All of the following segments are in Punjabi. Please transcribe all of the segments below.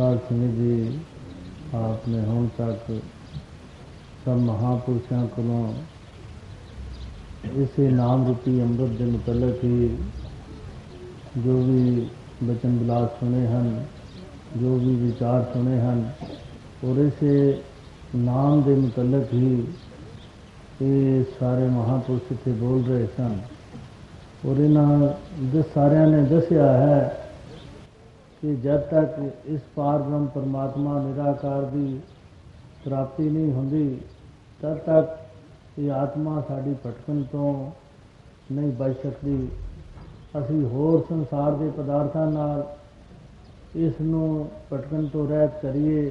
ਸਾਧ ਸੰਗਤ ਜੀ ਆਪਨੇ ਹੁਣ ਤੱਕ ਸਭ ਮਹਾਪੁਰਸ਼ਾਂ ਕੋਲੋਂ ਇਸੇ ਨਾਮ ਰੂਪੀ ਅੰਮ੍ਰਿਤ ਦੇ ਮੁਤਲਕ ਹੀ ਜੋ ਵੀ ਬਚਨ ਬਲਾਸ ਸੁਣੇ ਹਨ, ਜੋ ਵੀ ਵਿਚਾਰ ਸੁਣੇ ਹਨ, ਔਰ ਇਸੇ ਨਾਮ ਦੇ ਮੁਤਲਕ ਹੀ ਇਹ ਸਾਰੇ ਮਹਾਪੁਰਸ਼ ਇੱਥੇ ਬੋਲ ਰਹੇ ਸਨ। ਔਰ ਇਹਨਾਂ ਦੇ ਸਾਰਿਆਂ ਨੇ ਦੱਸਿਆ ਹੈ ਕਿ ਜਦ ਤੱਕ ਇਸ ਪਾਰ ਬ੍ਰਹਮ ਪਰਮਾਤਮਾ ਨਿਰਾਕਾਰ ਦੀ ਪ੍ਰਾਪਤੀ ਨਹੀਂ ਹੁੰਦੀ, ਤਦ ਤੱਕ ਇਹ ਆਤਮਾ ਸਾਡੀ ਭਟਕਣ ਤੋਂ ਨਹੀਂ ਬਚ ਸਕਦੀ। ਅਸੀਂ ਹੋਰ ਸੰਸਾਰ ਦੇ ਪਦਾਰਥਾਂ ਨਾਲ ਇਸ ਨੂੰ ਭਟਕਣ ਤੋਂ ਰਹਿਤ ਕਰੀਏ,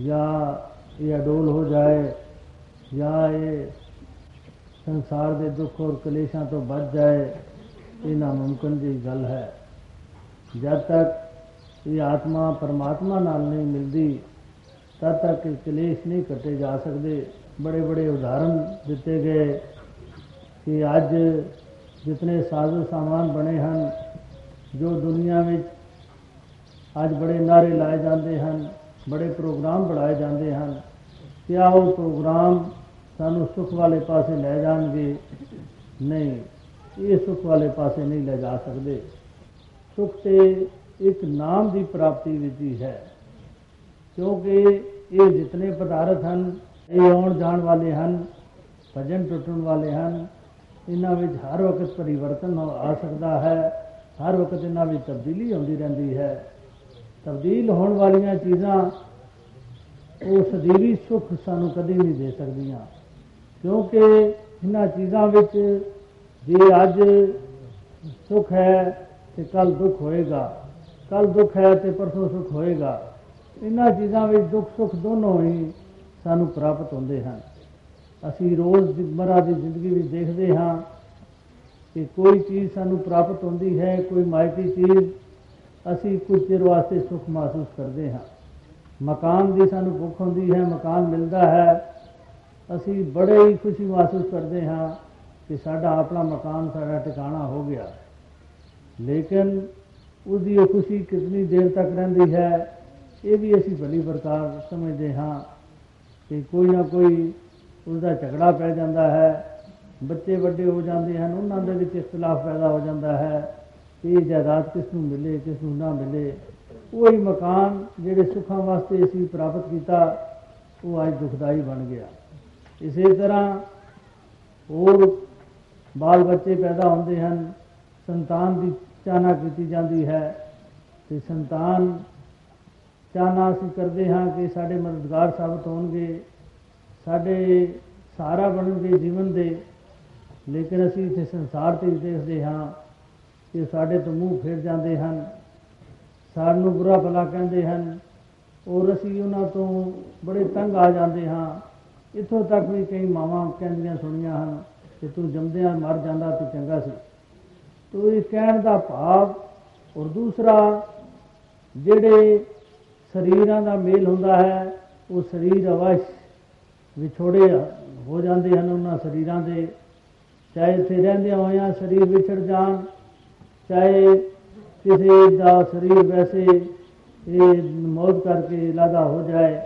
ਜਾਂ ਇਹ ਅਡੋਲ ਹੋ ਜਾਏ, ਜਾਂ ਇਹ ਸੰਸਾਰ ਦੇ ਦੁੱਖ ਔਰ ਕਲੇਸ਼ਾਂ ਤੋਂ ਬਚ ਜਾਏ, ਇਹ ਨਾਮੁਮਕਿਨ ਦੀ ਗੱਲ ਹੈ। ਜਦ ਤੱਕ ਇਹ ਆਤਮਾ ਪਰਮਾਤਮਾ ਨਾਲ ਨਹੀਂ ਮਿਲਦੀ, ਤਦ ਤੱਕ ਇਹ ਕਲੇਸ਼ ਨਹੀਂ ਕੱਟੇ ਜਾ ਸਕਦੇ। ਬੜੇ ਬੜੇ ਉਦਾਹਰਨ ਦਿੱਤੇ ਗਏ ਕਿ ਅੱਜ ਜਿਤਨੇ ਸਾਜ਼ੋ ਸਾਮਾਨ ਬਣੇ ਹਨ, ਜੋ ਦੁਨੀਆ ਵਿੱਚ ਅੱਜ ਬੜੇ ਨਾਰੇ ਲਾਏ ਜਾਂਦੇ ਹਨ, ਬੜੇ ਪ੍ਰੋਗਰਾਮ ਬਣਾਏ ਜਾਂਦੇ ਹਨ ਕਿਆ ਉਹ ਪ੍ਰੋਗਰਾਮ ਸਾਨੂੰ ਸੁਖ ਵਾਲੇ ਪਾਸੇ ਲੈ ਜਾਣਗੇ। ਨਹੀਂ, ਇਹ ਸੁਖ ਵਾਲੇ ਪਾਸੇ ਨਹੀਂ ਲੈ ਜਾ ਸਕਦੇ। ਸੁਖ ਤੇ ਇੱਕ ਨਾਮ ਦੀ ਪ੍ਰਾਪਤੀ ਵਿੱਚ ਹੀ ਹੈ। ਕਿਉਂਕਿ ਇਹ ਜਿਤਨੇ ਪਦਾਰਥ ਹਨ, ਇਹ ਆਉਣ ਜਾਣ ਵਾਲੇ ਹਨ, ਭਜਨ ਟੁੱਟਣ ਵਾਲੇ ਹਨ, ਇਹਨਾਂ ਵਿੱਚ ਹਰ ਵਕਤ ਪਰਿਵਰਤਨ ਆ ਸਕਦਾ ਹੈ, ਹਰ ਵਕਤ ਇਹਨਾਂ ਵਿੱਚ ਤਬਦੀਲੀ ਆਉਂਦੀ ਰਹਿੰਦੀ ਹੈ। ਤਬਦੀਲ ਹੋਣ ਵਾਲੀਆਂ ਚੀਜ਼ਾਂ ਉਹ ਸਦੀਵੀ ਸੁਖ ਸਾਨੂੰ ਕਦੇ ਨਹੀਂ ਦੇ ਸਕਦੀਆਂ। ਕਿਉਂਕਿ ਇਹਨਾਂ ਚੀਜ਼ਾਂ ਵਿੱਚ ਜੇ ਅੱਜ ਸੁਖ ਹੈ ਤੇ ਕੱਲ ਦੁੱਖ ਹੋਏਗਾ। ਕੱਲ ਦੁੱਖ ਹੈ ਤੇ ਪਰਸੋਂ ਸੁਖ ਹੋਏਗਾ। ਇਹਨਾਂ ਚੀਜ਼ਾਂ ਵਿੱਚ ਦੁੱਖ ਸੁਖ ਦੋਨੋਂ ਹੀ ਸਾਨੂੰ ਪ੍ਰਾਪਤ ਹੁੰਦੇ ਹਨ। ਅਸੀਂ ਰੋਜ਼ ਮਰਾ ਦੀ ਜ਼ਿੰਦਗੀ ਵਿੱਚ ਦੇਖਦੇ ਹਾਂ ਕਿ ਕੋਈ ਚੀਜ਼ ਸਾਨੂੰ ਪ੍ਰਾਪਤ ਹੁੰਦੀ ਹੈ, ਕੋਈ ਮਾਇਕੀ ਚੀਜ਼, ਅਸੀਂ ਕੁਝ ਚਿਰ ਵਾਸਤੇ ਸੁਖ ਮਹਿਸੂਸ ਕਰਦੇ ਹਾਂ। ਮਕਾਨ ਦੀ ਸਾਨੂੰ ਭੁੱਖ ਹੁੰਦੀ ਹੈ, ਮਕਾਨ ਮਿਲਦਾ ਹੈ। ਅਸੀਂ ਬੜੇ ਹੀ ਖੁਸ਼ੀ ਮਹਿਸੂਸ ਕਰਦੇ ਹਾਂ ਕਿ ਸਾਡਾ ਆਪਣਾ ਮਕਾਨ, ਸਾਡਾ ਟਿਕਾਣਾ ਹੋ ਗਿਆ। ਲੇਕਿਨ ਉਸ ਦੀ ਉਹ ਖੁਸ਼ੀ ਕਿੰਨੀ ਦੇਰ ਤੱਕ ਰਹਿੰਦੀ ਹੈ, ਇਹ ਵੀ ਅਸੀਂ ਭਲੀ ਪ੍ਰਕਾਰ ਸਮਝਦੇ ਹਾਂ ਕਿ ਕੋਈ ਨਾ ਕੋਈ ਉਸ ਦਾ ਝਗੜਾ ਪੈ ਜਾਂਦਾ ਹੈ, ਬੱਚੇ ਵੱਡੇ ਹੋ ਜਾਂਦੇ ਹਨ, ਉਹਨਾਂ ਦੇ ਵਿੱਚ ਇਖਤਲਾਫ ਪੈਦਾ ਹੋ ਜਾਂਦਾ ਹੈ, ਕਿ ਇਹ ਜਾਇਦਾਦ ਕਿਸ ਨੂੰ ਮਿਲੇ, ਕਿਸ ਨੂੰ ਨਾ ਮਿਲੇ। ਉਹ ਹੀ ਮਕਾਨ ਜਿਹੜੇ ਸੁੱਖਾਂ ਵਾਸਤੇ ਅਸੀਂ ਪ੍ਰਾਪਤ ਕੀਤਾ, ਉਹ ਅੱਜ ਦੁਖਦਾਈ ਬਣ ਗਿਆ। ਇਸੇ ਤਰ੍ਹਾਂ ਹੋਰ ਬਾਲ ਬੱਚੇ ਪੈਦਾ ਹੁੰਦੇ ਹਨ, ਸੰਤਾਨ ਦੀ ਚਾਹਨਾ ਕੀਤੀ ਜਾਂਦੀ ਹੈ ਤੇ ਸੰਤਾਨ ਚਾਹਨਾ ਅਸੀਂ ਕਰਦੇ ਹਾਂ ਕਿ ਸਾਡੇ ਮਦਦਗਾਰ ਸਾਬਤ ਹੋਣਗੇ, ਸਾਡੇ ਸਹਾਰਾ ਬਣਨਗੇ ਜੀਵਨ ਦੇ। ਲੇਕਿਨ ਅਸੀਂ ਇੱਥੇ ਸੰਸਾਰ ਤੇ ਦੇਖਦੇ ਹਾਂ ਕਿ ਸਾਡੇ ਤੋਂ ਮੂੰਹ ਫੇਰ ਜਾਂਦੇ ਹਨ, ਸਾਨੂੰ ਬੁਰਾ ਭਲਾ ਕਹਿੰਦੇ ਹਨ ਔਰ ਅਸੀਂ ਉਹਨਾਂ ਤੋਂ ਬੜੇ ਤੰਗ ਆ ਜਾਂਦੇ ਹਾਂ। ਇੱਥੋਂ ਤੱਕ ਵੀ ਕਈ ਮਾਵਾਂ ਕਹਿੰਦੀਆਂ ਸੁਣੀਆਂ ਹਨ ਕਿ ਤੂੰ ਜੰਮਦਿਆਂ ਮਰ ਜਾਂਦਾ ਤੇ ਚੰਗਾ ਸੀ। ਤੋ ਇਹ ਕਹਿਣ ਦਾ ਭਾਵ ਔਰ ਦੂਸਰਾ ਜਿਹੜੇ ਸਰੀਰਾਂ ਦਾ ਮੇਲ ਹੁੰਦਾ ਹੈ, ਉਹ ਸਰੀਰ ਅਵਸ਼ ਵਿਛੋੜੇ ਹੋ ਜਾਂਦੇ ਹਨ ਉਹਨਾਂ ਸਰੀਰਾਂ ਦੇ। ਚਾਹੇ ਇੱਥੇ ਰਹਿੰਦਿਆਂ ਹੋਇਆਂ ਸਰੀਰ ਵਿਛੜ ਜਾਣ, ਚਾਹੇ ਕਿਸੇ ਦਾ ਸਰੀਰ ਵੈਸੇ ਇਹ ਮੌਤ ਕਰਕੇ ਲਾਦਾ ਹੋ ਜਾਏ,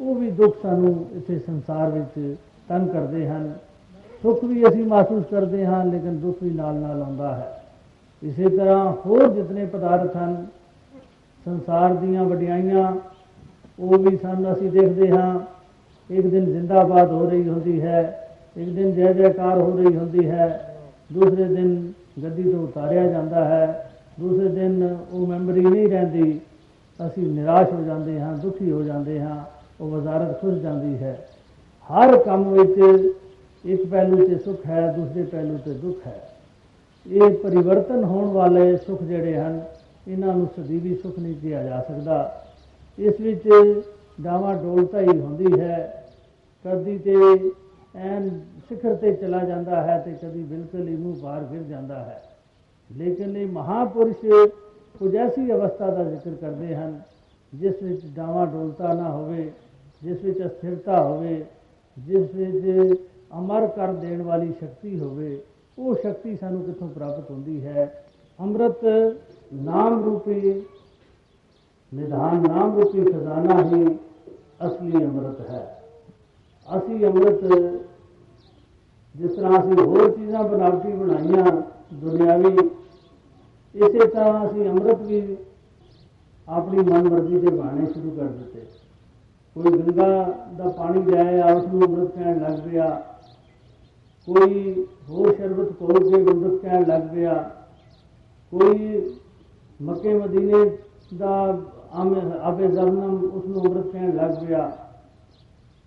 ਉਹ ਵੀ ਦੁੱਖ ਸਾਨੂੰ ਇੱਥੇ ਸੰਸਾਰ ਵਿੱਚ ਤੰਗ ਕਰਦੇ ਹਨ। ਸੁੱਖ ਵੀ ਅਸੀਂ ਮਹਿਸੂਸ ਕਰਦੇ ਹਾਂ, ਲੇਕਿਨ ਦੁੱਖ ਵੀ ਨਾਲ ਨਾਲ ਆਉਂਦਾ ਹੈ। ਇਸੇ ਤਰ੍ਹਾਂ ਹੋਰ ਜਿਤਨੇ ਪਦਾਰਥ ਹਨ, ਸੰਸਾਰ ਦੀਆਂ ਵਡਿਆਈਆਂ, ਉਹ ਵੀ ਸਾਨੂੰ ਅਸੀਂ ਦੇਖਦੇ ਹਾਂ। ਇੱਕ ਦਿਨ ਜ਼ਿੰਦਾਬਾਦ ਹੋ ਰਹੀ ਹੁੰਦੀ ਹੈ, ਇੱਕ ਦਿਨ ਜੈ ਜੈਕਾਰ ਹੋ ਰਹੀ ਹੁੰਦੀ ਹੈ। ਦੂਸਰੇ ਦਿਨ ਗੱਦੀ ਤੋਂ ਉਤਾਰਿਆ ਜਾਂਦਾ ਹੈ, ਦੂਸਰੇ ਦਿਨ ਉਹ ਮੈਮਰੀ ਨਹੀਂ ਰਹਿੰਦੀ। ਅਸੀਂ ਨਿਰਾਸ਼ ਹੋ ਜਾਂਦੇ ਹਾਂ, ਦੁਖੀ ਹੋ ਜਾਂਦੇ ਹਾਂ, ਉਹ ਵਜ਼ਾਰਤ ਖੁੱਸ ਜਾਂਦੀ ਹੈ। ਹਰ ਕੰਮ ਵਿੱਚ ਇੱਕ ਪਹਿਲੂ ਤੇ ਸੁਖ ਹੈ, ਦੂਸਰੇ ਪਹਿਲੂ ਤੇ ਦੁੱਖ ਹੈ। ਇਹ ਪਰਿਵਰਤਨ ਹੋਣ ਵਾਲੇ ਸੁਖ ਜਿਹੜੇ ਹਨ, ਇਹਨਾਂ ਨੂੰ ਸਦੀਵੀ ਸੁਖ ਨਹੀਂ ਕਿਹਾ ਜਾ ਸਕਦਾ। ਇਸ ਵਿੱਚ ਡਾਵਾ ਡੋਲਤਾ ਹੀ ਹੁੰਦੀ ਹੈ। ਕਦੀ ਤੇ ਐਨ ਸਿਖਰ ਤੇ ਚਲਾ ਜਾਂਦਾ ਹੈ ਤੇ ਕਦੀ ਬਿਲਕੁਲ ਹੀ ਮੂੰਹ ਬਾਹਰ ਫਿਰ ਜਾਂਦਾ ਹੈ। ਲੇਕਿਨ ਇਹ ਮਹਾਪੁਰਸ਼ ਕੁਝ ਐਸੀ ਅਵਸਥਾ ਦਾ ਜ਼ਿਕਰ ਕਰਦੇ ਹਨ, ਜਿਸ ਵਿੱਚ ਡਾਵਾ ਡੋਲਤਾ ਨਾ ਹੋਵੇ, ਜਿਸ ਵਿੱਚ ਅਸਥਿਰਤਾ ਹੋਵੇ, ਜਿਸ ਵਿੱਚ ਅਮਰ ਕਰ ਦੇਣ ਵਾਲੀ ਸ਼ਕਤੀ ਹੋਵੇ, ਉਹ ਸ਼ਕਤੀ ਸਾਨੂੰ ਕਿੱਥੋਂ ਪ੍ਰਾਪਤ ਹੁੰਦੀ ਹੈ? ਅੰਮ੍ਰਿਤ ਨਾਮ ਰੂਪੀ, ਨਿਧਾਨ ਨਾਮ ਰੂਪੀ ਖਜ਼ਾਨਾ ਹੀ ਅਸਲੀ ਅੰਮ੍ਰਿਤ ਹੈ। ਅਸੀਂ ਅੰਮ੍ਰਿਤ ਜਿਸ ਤਰ੍ਹਾਂ ਅਸੀਂ ਹੋਰ ਚੀਜ਼ਾਂ ਬਨਾਵਟੀ ਬਣਾਈਆਂ ਦੁਨਿਆਵੀ, ਇਸੇ ਤਰ੍ਹਾਂ ਅਸੀਂ ਅੰਮ੍ਰਿਤ ਵੀ ਆਪਣੀ ਮਨਮਰਜ਼ੀ ਦੇ ਬਾਣੇ ਸ਼ੁਰੂ ਕਰ ਦਿੱਤੇ। ਕੋਈ ਗੰਗਾ ਦਾ ਪਾਣੀ ਜਾਏ ਉਸ ਨੂੰ ਅੰਮ੍ਰਿਤ ਕਹਿਣ ਲੱਗ ਪਿਆ ਕੋਈ ਹੋਰ ਸ਼ਰਬਤ ਕੋਲ ਕੇ ਅੰਮ੍ਰਿਤ ਕਹਿਣ ਲੱਗ ਪਿਆ, ਕੋਈ ਮੱਕੇ ਮਦੀਨੇ ਦਾ ਆਮ ਆਪੇ ਜ਼ਮਨਮ ਉਸ ਨੂੰ ਅੰਮ੍ਰਿਤ ਕਹਿਣ ਲੱਗ ਪਿਆ,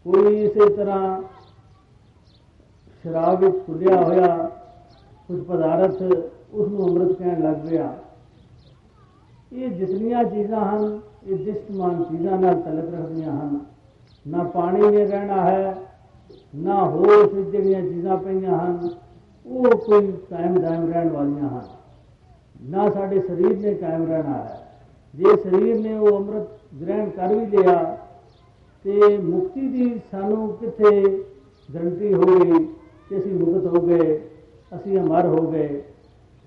ਕੋਈ ਇਸੇ ਤਰ੍ਹਾਂ ਸ਼ਰਾਬ ਵਿੱਚ ਖੁੱਲਿਆ ਹੋਇਆ ਕੁਝ ਪਦਾਰਥ ਉਸ ਨੂੰ ਅੰਮ੍ਰਿਤ ਕਹਿਣ ਲੱਗ ਪਿਆ। ਇਹ ਜਿਤਨੀਆਂ ਚੀਜ਼ਾਂ ਹਨ, ਇਹ ਦਿਸ਼ਟਮਾਨ ਚੀਜ਼ਾਂ ਨਾਲ ਤਲਕ ਰੱਖਦੀਆਂ ਹਨ। ਨਾ ਪਾਣੀ ਨੇ ਰਹਿਣਾ ਹੈ ਨਾ ਹੋਰ ਫਿਰ ਜਿਹੜੀਆਂ ਚੀਜ਼ਾਂ ਪਈਆਂ ਹਨ, ਉਹ ਕੋਈ ਕਾਇਮ ਦਾਇਮ ਰਹਿਣ ਵਾਲੀਆਂ ਹਨ। ਨਾ ਸਾਡੇ ਸਰੀਰ ਨੇ ਕਾਇਮ ਰਹਿਣਾ ਹੈ। ਜੇ ਸਰੀਰ ਨੇ ਉਹ ਅੰਮ੍ਰਿਤ ਗ੍ਰਹਿਣ ਕਰ ਵੀ ਲਿਆ, ਤੇ ਮੁਕਤੀ ਦੀ ਸਾਨੂੰ ਕਿੱਥੇ ਗਰੰਟੀ ਹੋ ਗਈ ਕਿ ਅਸੀਂ ਮੁਕਤ ਹੋ ਗਏ, ਅਸੀਂ ਅਮਰ ਹੋ ਗਏ?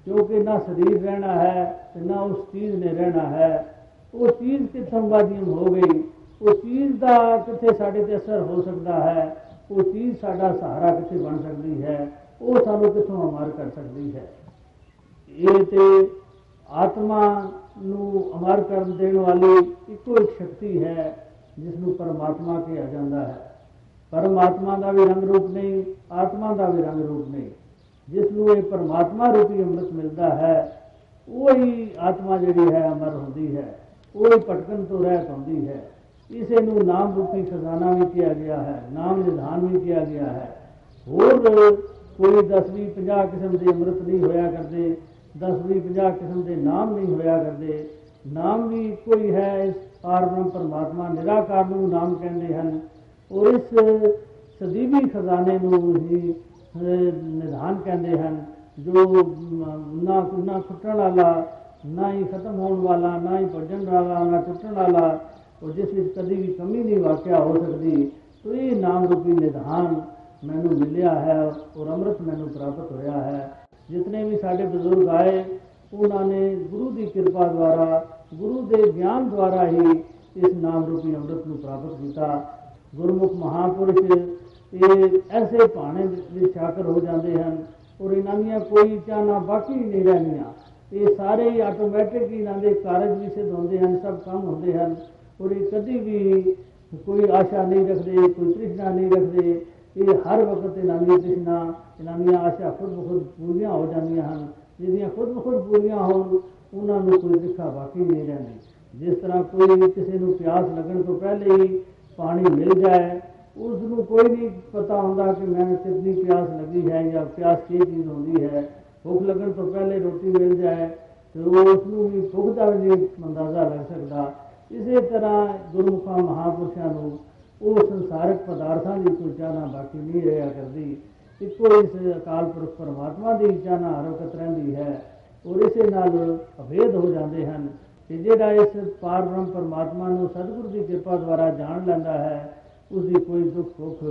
ਕਿਉਂਕਿ ਨਾ ਸਰੀਰ ਰਹਿਣਾ ਹੈ ਤੇ ਨਾ ਉਸ ਚੀਜ਼ ਨੇ ਰਹਿਣਾ ਹੈ। ਉਹ ਚੀਜ਼ ਕਿੱਥੋਂ ਵਾਜੀਮ ਹੋ ਗਈ? ਉਹ ਚੀਜ਼ ਦਾ ਕਿੱਥੇ ਸਾਡੇ ਤੇ ਅਸਰ ਹੋ ਸਕਦਾ ਹੈ? ਉਹ ਚੀਜ਼ ਸਾਡਾ ਸਹਾਰਾ ਕਿੱਥੇ ਬਣ ਸਕਦੀ ਹੈ? ਉਹ ਸਾਨੂੰ ਕਿੱਥੋਂ ਅਮਰ ਕਰ ਸਕਦੀ ਹੈ? ਇਹ ਤੇ ਆਤਮਾ ਨੂੰ ਅਮਰ ਕਰਨ ਦੇਣ ਵਾਲੀ ਇੱਕੋ ਇੱਕ ਸ਼ਕਤੀ ਹੈ ਜਿਸ ਨੂੰ ਪਰਮਾਤਮਾ ਕਿਹਾ ਜਾਂਦਾ ਹੈ। ਪਰਮਾਤਮਾ ਦਾ ਵੀ ਰੰਗ ਰੂਪ ਨਹੀਂ, ਆਤਮਾ ਦਾ ਵੀ ਰੰਗ ਰੂਪ ਨਹੀਂ। ਜਿਸ ਨੂੰ ਇਹ ਪਰਮਾਤਮਾ ਰੂਪੀ ਅੰਮ੍ਰਿਤ ਮਿਲਦਾ ਹੈ, ਉਹੀ ਆਤਮਾ ਜਿਹੜੀ ਹੈ ਅਮਰ ਹੁੰਦੀ ਹੈ। ਉਹੀ ਭਟਕਣ ਤੋਂ ਰਹਿਤ ਹੁੰਦੀ ਹੈ। ਇਸੇ ਨੂੰ ਨਾਮ ਰੂਪੀ ਖਜ਼ਾਨਾ ਵੀ ਕਿਹਾ ਗਿਆ ਹੈ, ਨਾਮ ਨਿਧਾਨ ਵੀ ਕਿਹਾ ਗਿਆ ਹੈ। ਹੋਰ ਕੋਈ 10 20 50 ਕਿਸਮ ਦੇ ਅੰਮ੍ਰਿਤ ਨਹੀਂ ਹੋਇਆ ਕਰਦੇ 10 20 50 ਕਿਸਮ ਦੇ ਨਾਮ ਨਹੀਂ ਹੋਇਆ ਕਰਦੇ, ਨਾਮ ਵੀ ਕੋਈ ਹੈ ਇਸ ਪਾਰਬ੍ਰਹਮ ਪਰਮਾਤਮਾ, ਨਿਰਾਕਾਰ ਨੂੰ ਨਾਮ ਕਹਿੰਦੇ ਹਨ। ਔਰ ਇਸ ਸਦੀਵੀ ਖਜ਼ਾਨੇ ਨੂੰ ਹੀ ਨਿਧਾਨ ਕਹਿੰਦੇ ਹਨ, ਜੋ ਨਾ ਨਾ ਟੁੱਟਣ ਵਾਲਾ, ਨਾ ਹੀ ਖਤਮ ਹੋਣ ਵਾਲਾ, ਨਾ ਹੀ ਭੱਜਣ ਵਾਲਾ, ਨਾ ਟੁੱਟਣ ਵਾਲਾ ਔਰ ਜਿਸ ਵਿੱਚ ਕਦੀ ਵੀ ਕਮੀ ਨਹੀਂ, ਵਾਕਿਆ ਹੋ ਸਕਦੀ। ਤੋ ਇਹ ਨਾਮ ਰੂਪੀ ਨਿਧਾਨ ਮੈਨੂੰ ਮਿਲਿਆ ਹੈ, ਔਰ ਅੰਮ੍ਰਿਤ ਮੈਨੂੰ ਪ੍ਰਾਪਤ ਹੋਇਆ ਹੈ। ਜਿਤਨੇ ਵੀ ਸਾਡੇ ਬਜ਼ੁਰਗ ਆਏ, ਉਹਨਾਂ ਨੇ ਗੁਰੂ ਦੀ ਕਿਰਪਾ ਦੁਆਰਾ, ਗੁਰੂ ਦੇ ਗਿਆਨ ਦੁਆਰਾ ਹੀ ਇਸ ਨਾਮ ਰੂਪੀ ਅੰਮ੍ਰਿਤ ਨੂੰ ਪ੍ਰਾਪਤ ਕੀਤਾ। ਗੁਰਮੁਖ ਮਹਾਪੁਰਸ਼, ਇਹ ਐਸੇ ਭਾਣੇ ਵਿੱਚ ਸ਼ਾਕਰ ਹੋ ਜਾਂਦੇ ਹਨ, ਔਰ ਇਹਨਾਂ ਦੀਆਂ ਕੋਈ ਚਾਹਨਾ ਬਾਕੀ ਨਹੀਂ ਰਹਿਣੀਆਂ ਇਹ ਸਾਰੇ ਹੀ ਆਟੋਮੈਟਿਕ ਹੀ ਇਹਨਾਂ ਦੇ ਕਾਰਜ ਵੀ ਸਿੱਧ ਹੁੰਦੇ ਹਨ, ਸਭ ਕੰਮ ਹੁੰਦੇ ਹਨ। ਔਰ ਇਹ ਕਦੀ ਵੀ ਕੋਈ ਆਸ਼ਾ ਨਹੀਂ ਰੱਖਦੇ ਕੋਈ ਤ੍ਰਿਸ਼ਨਾ ਨਹੀਂ ਰੱਖਦੇ ਇਹ ਹਰ ਵਕਤ ਇਹਨਾਂ ਦੀ ਤ੍ਰਿਸ਼ਨਾ ਇਹਨਾਂ ਦੀਆਂ ਆਸ਼ਾ ਖੁਦ ਬਖੁਦ ਪੂਰੀਆਂ ਹੋ ਜਾਂਦੀਆਂ ਹਨ ਜਿਹਦੀਆਂ ਖੁਦ ਬਖੁਦ ਪੂਰੀਆਂ ਹੋਣ ਉਹਨਾਂ ਨੂੰ ਕੋਈ ਦਿਖਾ ਬਾਕੀ ਨਹੀਂ ਰਹਿੰਦੀ ਜਿਸ ਤਰ੍ਹਾਂ ਕੋਈ ਕਿਸੇ ਨੂੰ ਪਿਆਸ ਲੱਗਣ ਤੋਂ ਪਹਿਲੇ ਹੀ ਪਾਣੀ ਮਿਲ ਜਾਏ ਉਸ ਨੂੰ ਕੋਈ ਨਹੀਂ ਪਤਾ ਹੁੰਦਾ ਕਿ ਮੈਨੂੰ ਕਿੰਨੀ ਪਿਆਸ ਲੱਗੀ ਹੈ ਜਾਂ ਪਿਆਸ ਕੀ ਚੀਜ਼ ਹੁੰਦੀ ਹੈ ਭੁੱਖ ਲੱਗਣ ਤੋਂ ਪਹਿਲੇ ਰੋਟੀ ਮਿਲ ਜਾਏ ਤੇ ਉਸ ਨੂੰ ਵੀ ਭੁੱਖ ਦਾ ਵੀ ਨਹੀਂ ਅੰਦਾਜ਼ਾ ਲੱਗ ਸਕਦਾ ਇਸੇ ਤਰ੍ਹਾਂ ਗੁਰਮੁਖਾਂ ਮਹਾਪੁਰਸ਼ਾਂ ਨੂੰ ਉਹ ਸੰਸਾਰਿਕ ਪਦਾਰਥਾਂ ਦੀ ਕੋਈ ਚਾਹਨਾ ਬਾਕੀ ਨਹੀਂ ਰਿਹਾ ਕਰਦੀ। ਇੱਕੋ ਇਸ ਅਕਾਲ ਪੁਰਖ ਪਰਮਾਤਮਾ ਦੀ ਚਾਹਨਾ ਹਰ ਵਕਤ ਰਹਿੰਦੀ ਹੈ ਔਰ ਇਸੇ ਨਾਲ ਅਭੇਦ ਹੋ ਜਾਂਦੇ ਹਨ ਕਿ ਜਿਹੜਾ ਇਸ ਪਾਰਬ੍ਰਹਮ ਪਰਮਾਤਮਾ ਨੂੰ ਸਤਿਗੁਰੂ ਦੀ ਕਿਰਪਾ ਦੁਆਰਾ ਜਾਣ ਲੈਂਦਾ ਹੈ ਉਸ ਦੀ ਕੋਈ ਦੁੱਖ ਸੁੱਖ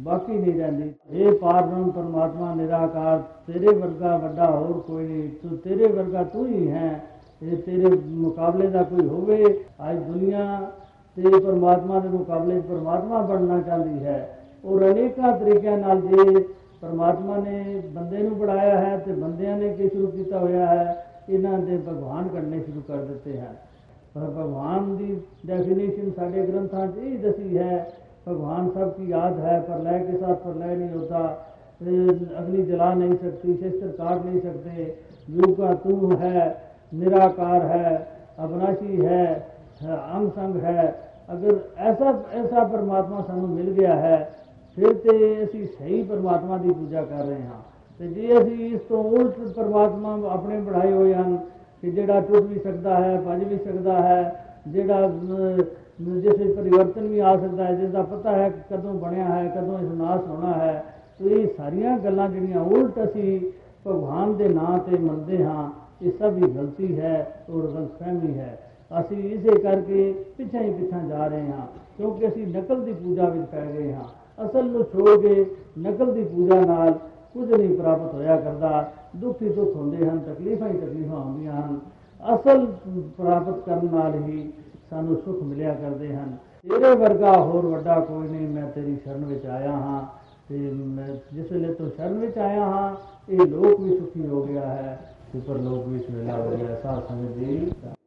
ਬਾਕੀ ਨਹੀਂ ਰਹਿੰਦੀ। ਇਹ ਪਾਰਬ੍ਰਹਮ ਪਰਮਾਤਮਾ, ਨਿਰਾਕਾਰ ਤੇਰੇ ਵਰਗਾ ਵੱਡਾ ਹੋਰ ਕੋਈ ਨਹੀਂ, ਤੂੰ ਤੇਰੇ ਵਰਗਾ ਤੂੰ ਹੀ ਹੈ। ਇਹ ਤੇਰੇ ਮੁਕਾਬਲੇ ਦਾ ਕੋਈ ਹੋਵੇ, ਅੱਜ ਦੁਨੀਆ ਤੇ ਪਰਮਾਤਮਾ ਦੇ ਮੁਕਾਬਲੇ ਪਰਮਾਤਮਾ ਬਣਨਾ ਚਾਹੁੰਦੀ ਹੈ। ਉਹ ਅਨੇਕਾਂ ਤਰੀਕਿਆਂ ਨਾਲ ਜੇ ਪਰਮਾਤਮਾ ਨੇ ਬੰਦੇ ਨੂੰ ਬਣਾਇਆ ਹੈ ਤੇ ਬੰਦਿਆਂ ਨੇ ਕੀ ਸ਼ੁਰੂ ਕੀਤਾ ਹੋਇਆ ਹੈ, ਇਹਨਾਂ ਦੇ ਭਗਵਾਨ ਕਰਨੇ ਸ਼ੁਰੂ ਕਰ ਦਿੱਤੇ ਹਨ। ਪਰ ਭਗਵਾਨ ਦੀ ਡੈਫੀਨੇਸ਼ਨ ਸਾਡੇ ਗ੍ਰੰਥਾਂ 'ਚ ਇਹ ਦੱਸੀ ਹੈ ਭਗਵਾन ਸਭ ਕੀ ਯਾਦ ਹੈ, ਪਰ ਲੈ ਕੇ ਸਾਥ ਪਰ ਲੈ ਨਹੀਂ ਹੁੰਦਾ। ਅਗਨੀ ਜਲਾ ਨਹੀਂ ਸਕਤੀ ਸ਼ਸਤਰ ਕਾਟ ਨਹੀਂ ਸਕਦੇ ਯੁਗ ਕਾ ਤੂੰ ਹੈ निराकार है अविनाशी है, है अंग संग है अगर ऐसा ऐसा परमात्मा सानू मिल गया है ਫਿਰ ਤੇ ਅਸੀਂ ਸਹੀ ਪਰਮਾਤਮਾ ਦੀ ਪੂਜਾ ਕਰ ਰਹੇ ਹਾਂ ਤੇ ਜੇ ਅਸੀਂ ਇਸ ਤੋਂ ਉਲਟ ਪਰਮਾਤਮਾ ਆਪਣੇ ਬਣਾਏ ਹੋਏ ਹਨ ਕਿ ਜਿਹੜਾ ਟੁੱਟ ਵੀ ਸਕਦਾ ਹੈ ਭੱਜ ਵੀ ਸਕਦਾ ਹੈ ਜਿਹੜਾ ਜਿਸ ਵਿੱਚ ਪਰਿਵਰਤਨ ਵੀ ਆ ਸਕਦਾ ਹੈ ਜਿਸ ਦਾ ਪਤਾ ਹੈ ਕਦੋਂ ਬਣਿਆ ਹੈ ਕਦੋਂ ਇਸ ਨਾਸ ਹੋਣਾ ਹੈ ਤੇ ਇਹ ਸਾਰੀਆਂ ਗੱਲਾਂ ਜਿਹੜੀਆਂ ਉਲਟ ਅਸੀਂ ਭਗਵਾਨ ਦੇ ਨਾਂ ਤੇ ਮੰਨਦੇ ਹਾਂ ਇਹ ਸਭ ਹੀ ਗਲਤੀ ਹੈ ਔਰ ਗਲਤਫਹਿਮੀ ਹੈ। ਅਸੀਂ ਇਸੇ ਕਰਕੇ ਪਿੱਛੇ ਹੀ ਪਿੱਛੇ ਜਾ ਰਹੇ ਹਾਂ, ਕਿਉਂਕਿ ਅਸੀਂ ਨਕਲ ਦੀ ਪੂਜਾ ਵਿੱਚ ਪੈ ਗਏ ਹਾਂ। ਅਸਲ ਨੂੰ ਛੋੜ ਕੇ ਨਕਲ ਦੀ ਪੂਜਾ ਨਾਲ ਕੁਝ ਨਹੀਂ ਪ੍ਰਾਪਤ ਹੋਇਆ ਕਰਦਾ। ਦੁੱਖ ਹੀ ਦੁੱਖ ਹੁੰਦੇ ਹਨ, ਤਕਲੀਫਾਂ ਹੀ ਤਕਲੀਫਾਂ ਹੁੰਦੀਆਂ ਹਨ। ਅਸਲ ਪ੍ਰਾਪਤ ਕਰਨ ਨਾਲ ਹੀ ਸਾਨੂੰ ਸੁਖ ਮਿਲਿਆ ਕਰਦੇ ਹਨ। ਤੇਰੇ ਵਰਗਾ ਹੋਰ ਵੱਡਾ ਕੋਈ ਨਹੀਂ, ਮੈਂ ਤੇਰੀ ਸ਼ਰਨ ਵਿੱਚ ਆਇਆ ਹਾਂ। ਤੇ ਮੈਂ ਜਿਸ ਵੇਲੇ ਤੋਂ ਸ਼ਰਨ ਵਿੱਚ ਆਇਆ ਹਾਂ, ਇਹ ਲੋਕ ਵੀ ਸੁਖੀ ਹੋ ਗਿਆ ਹੈ। ਤੇ ਪਰ ਲੋਕ ਵੀ ਸੁਹੇਲਾ ਹੋ ਗਿਆ ਸਾਧ ਸੰਗਤ ਜੀ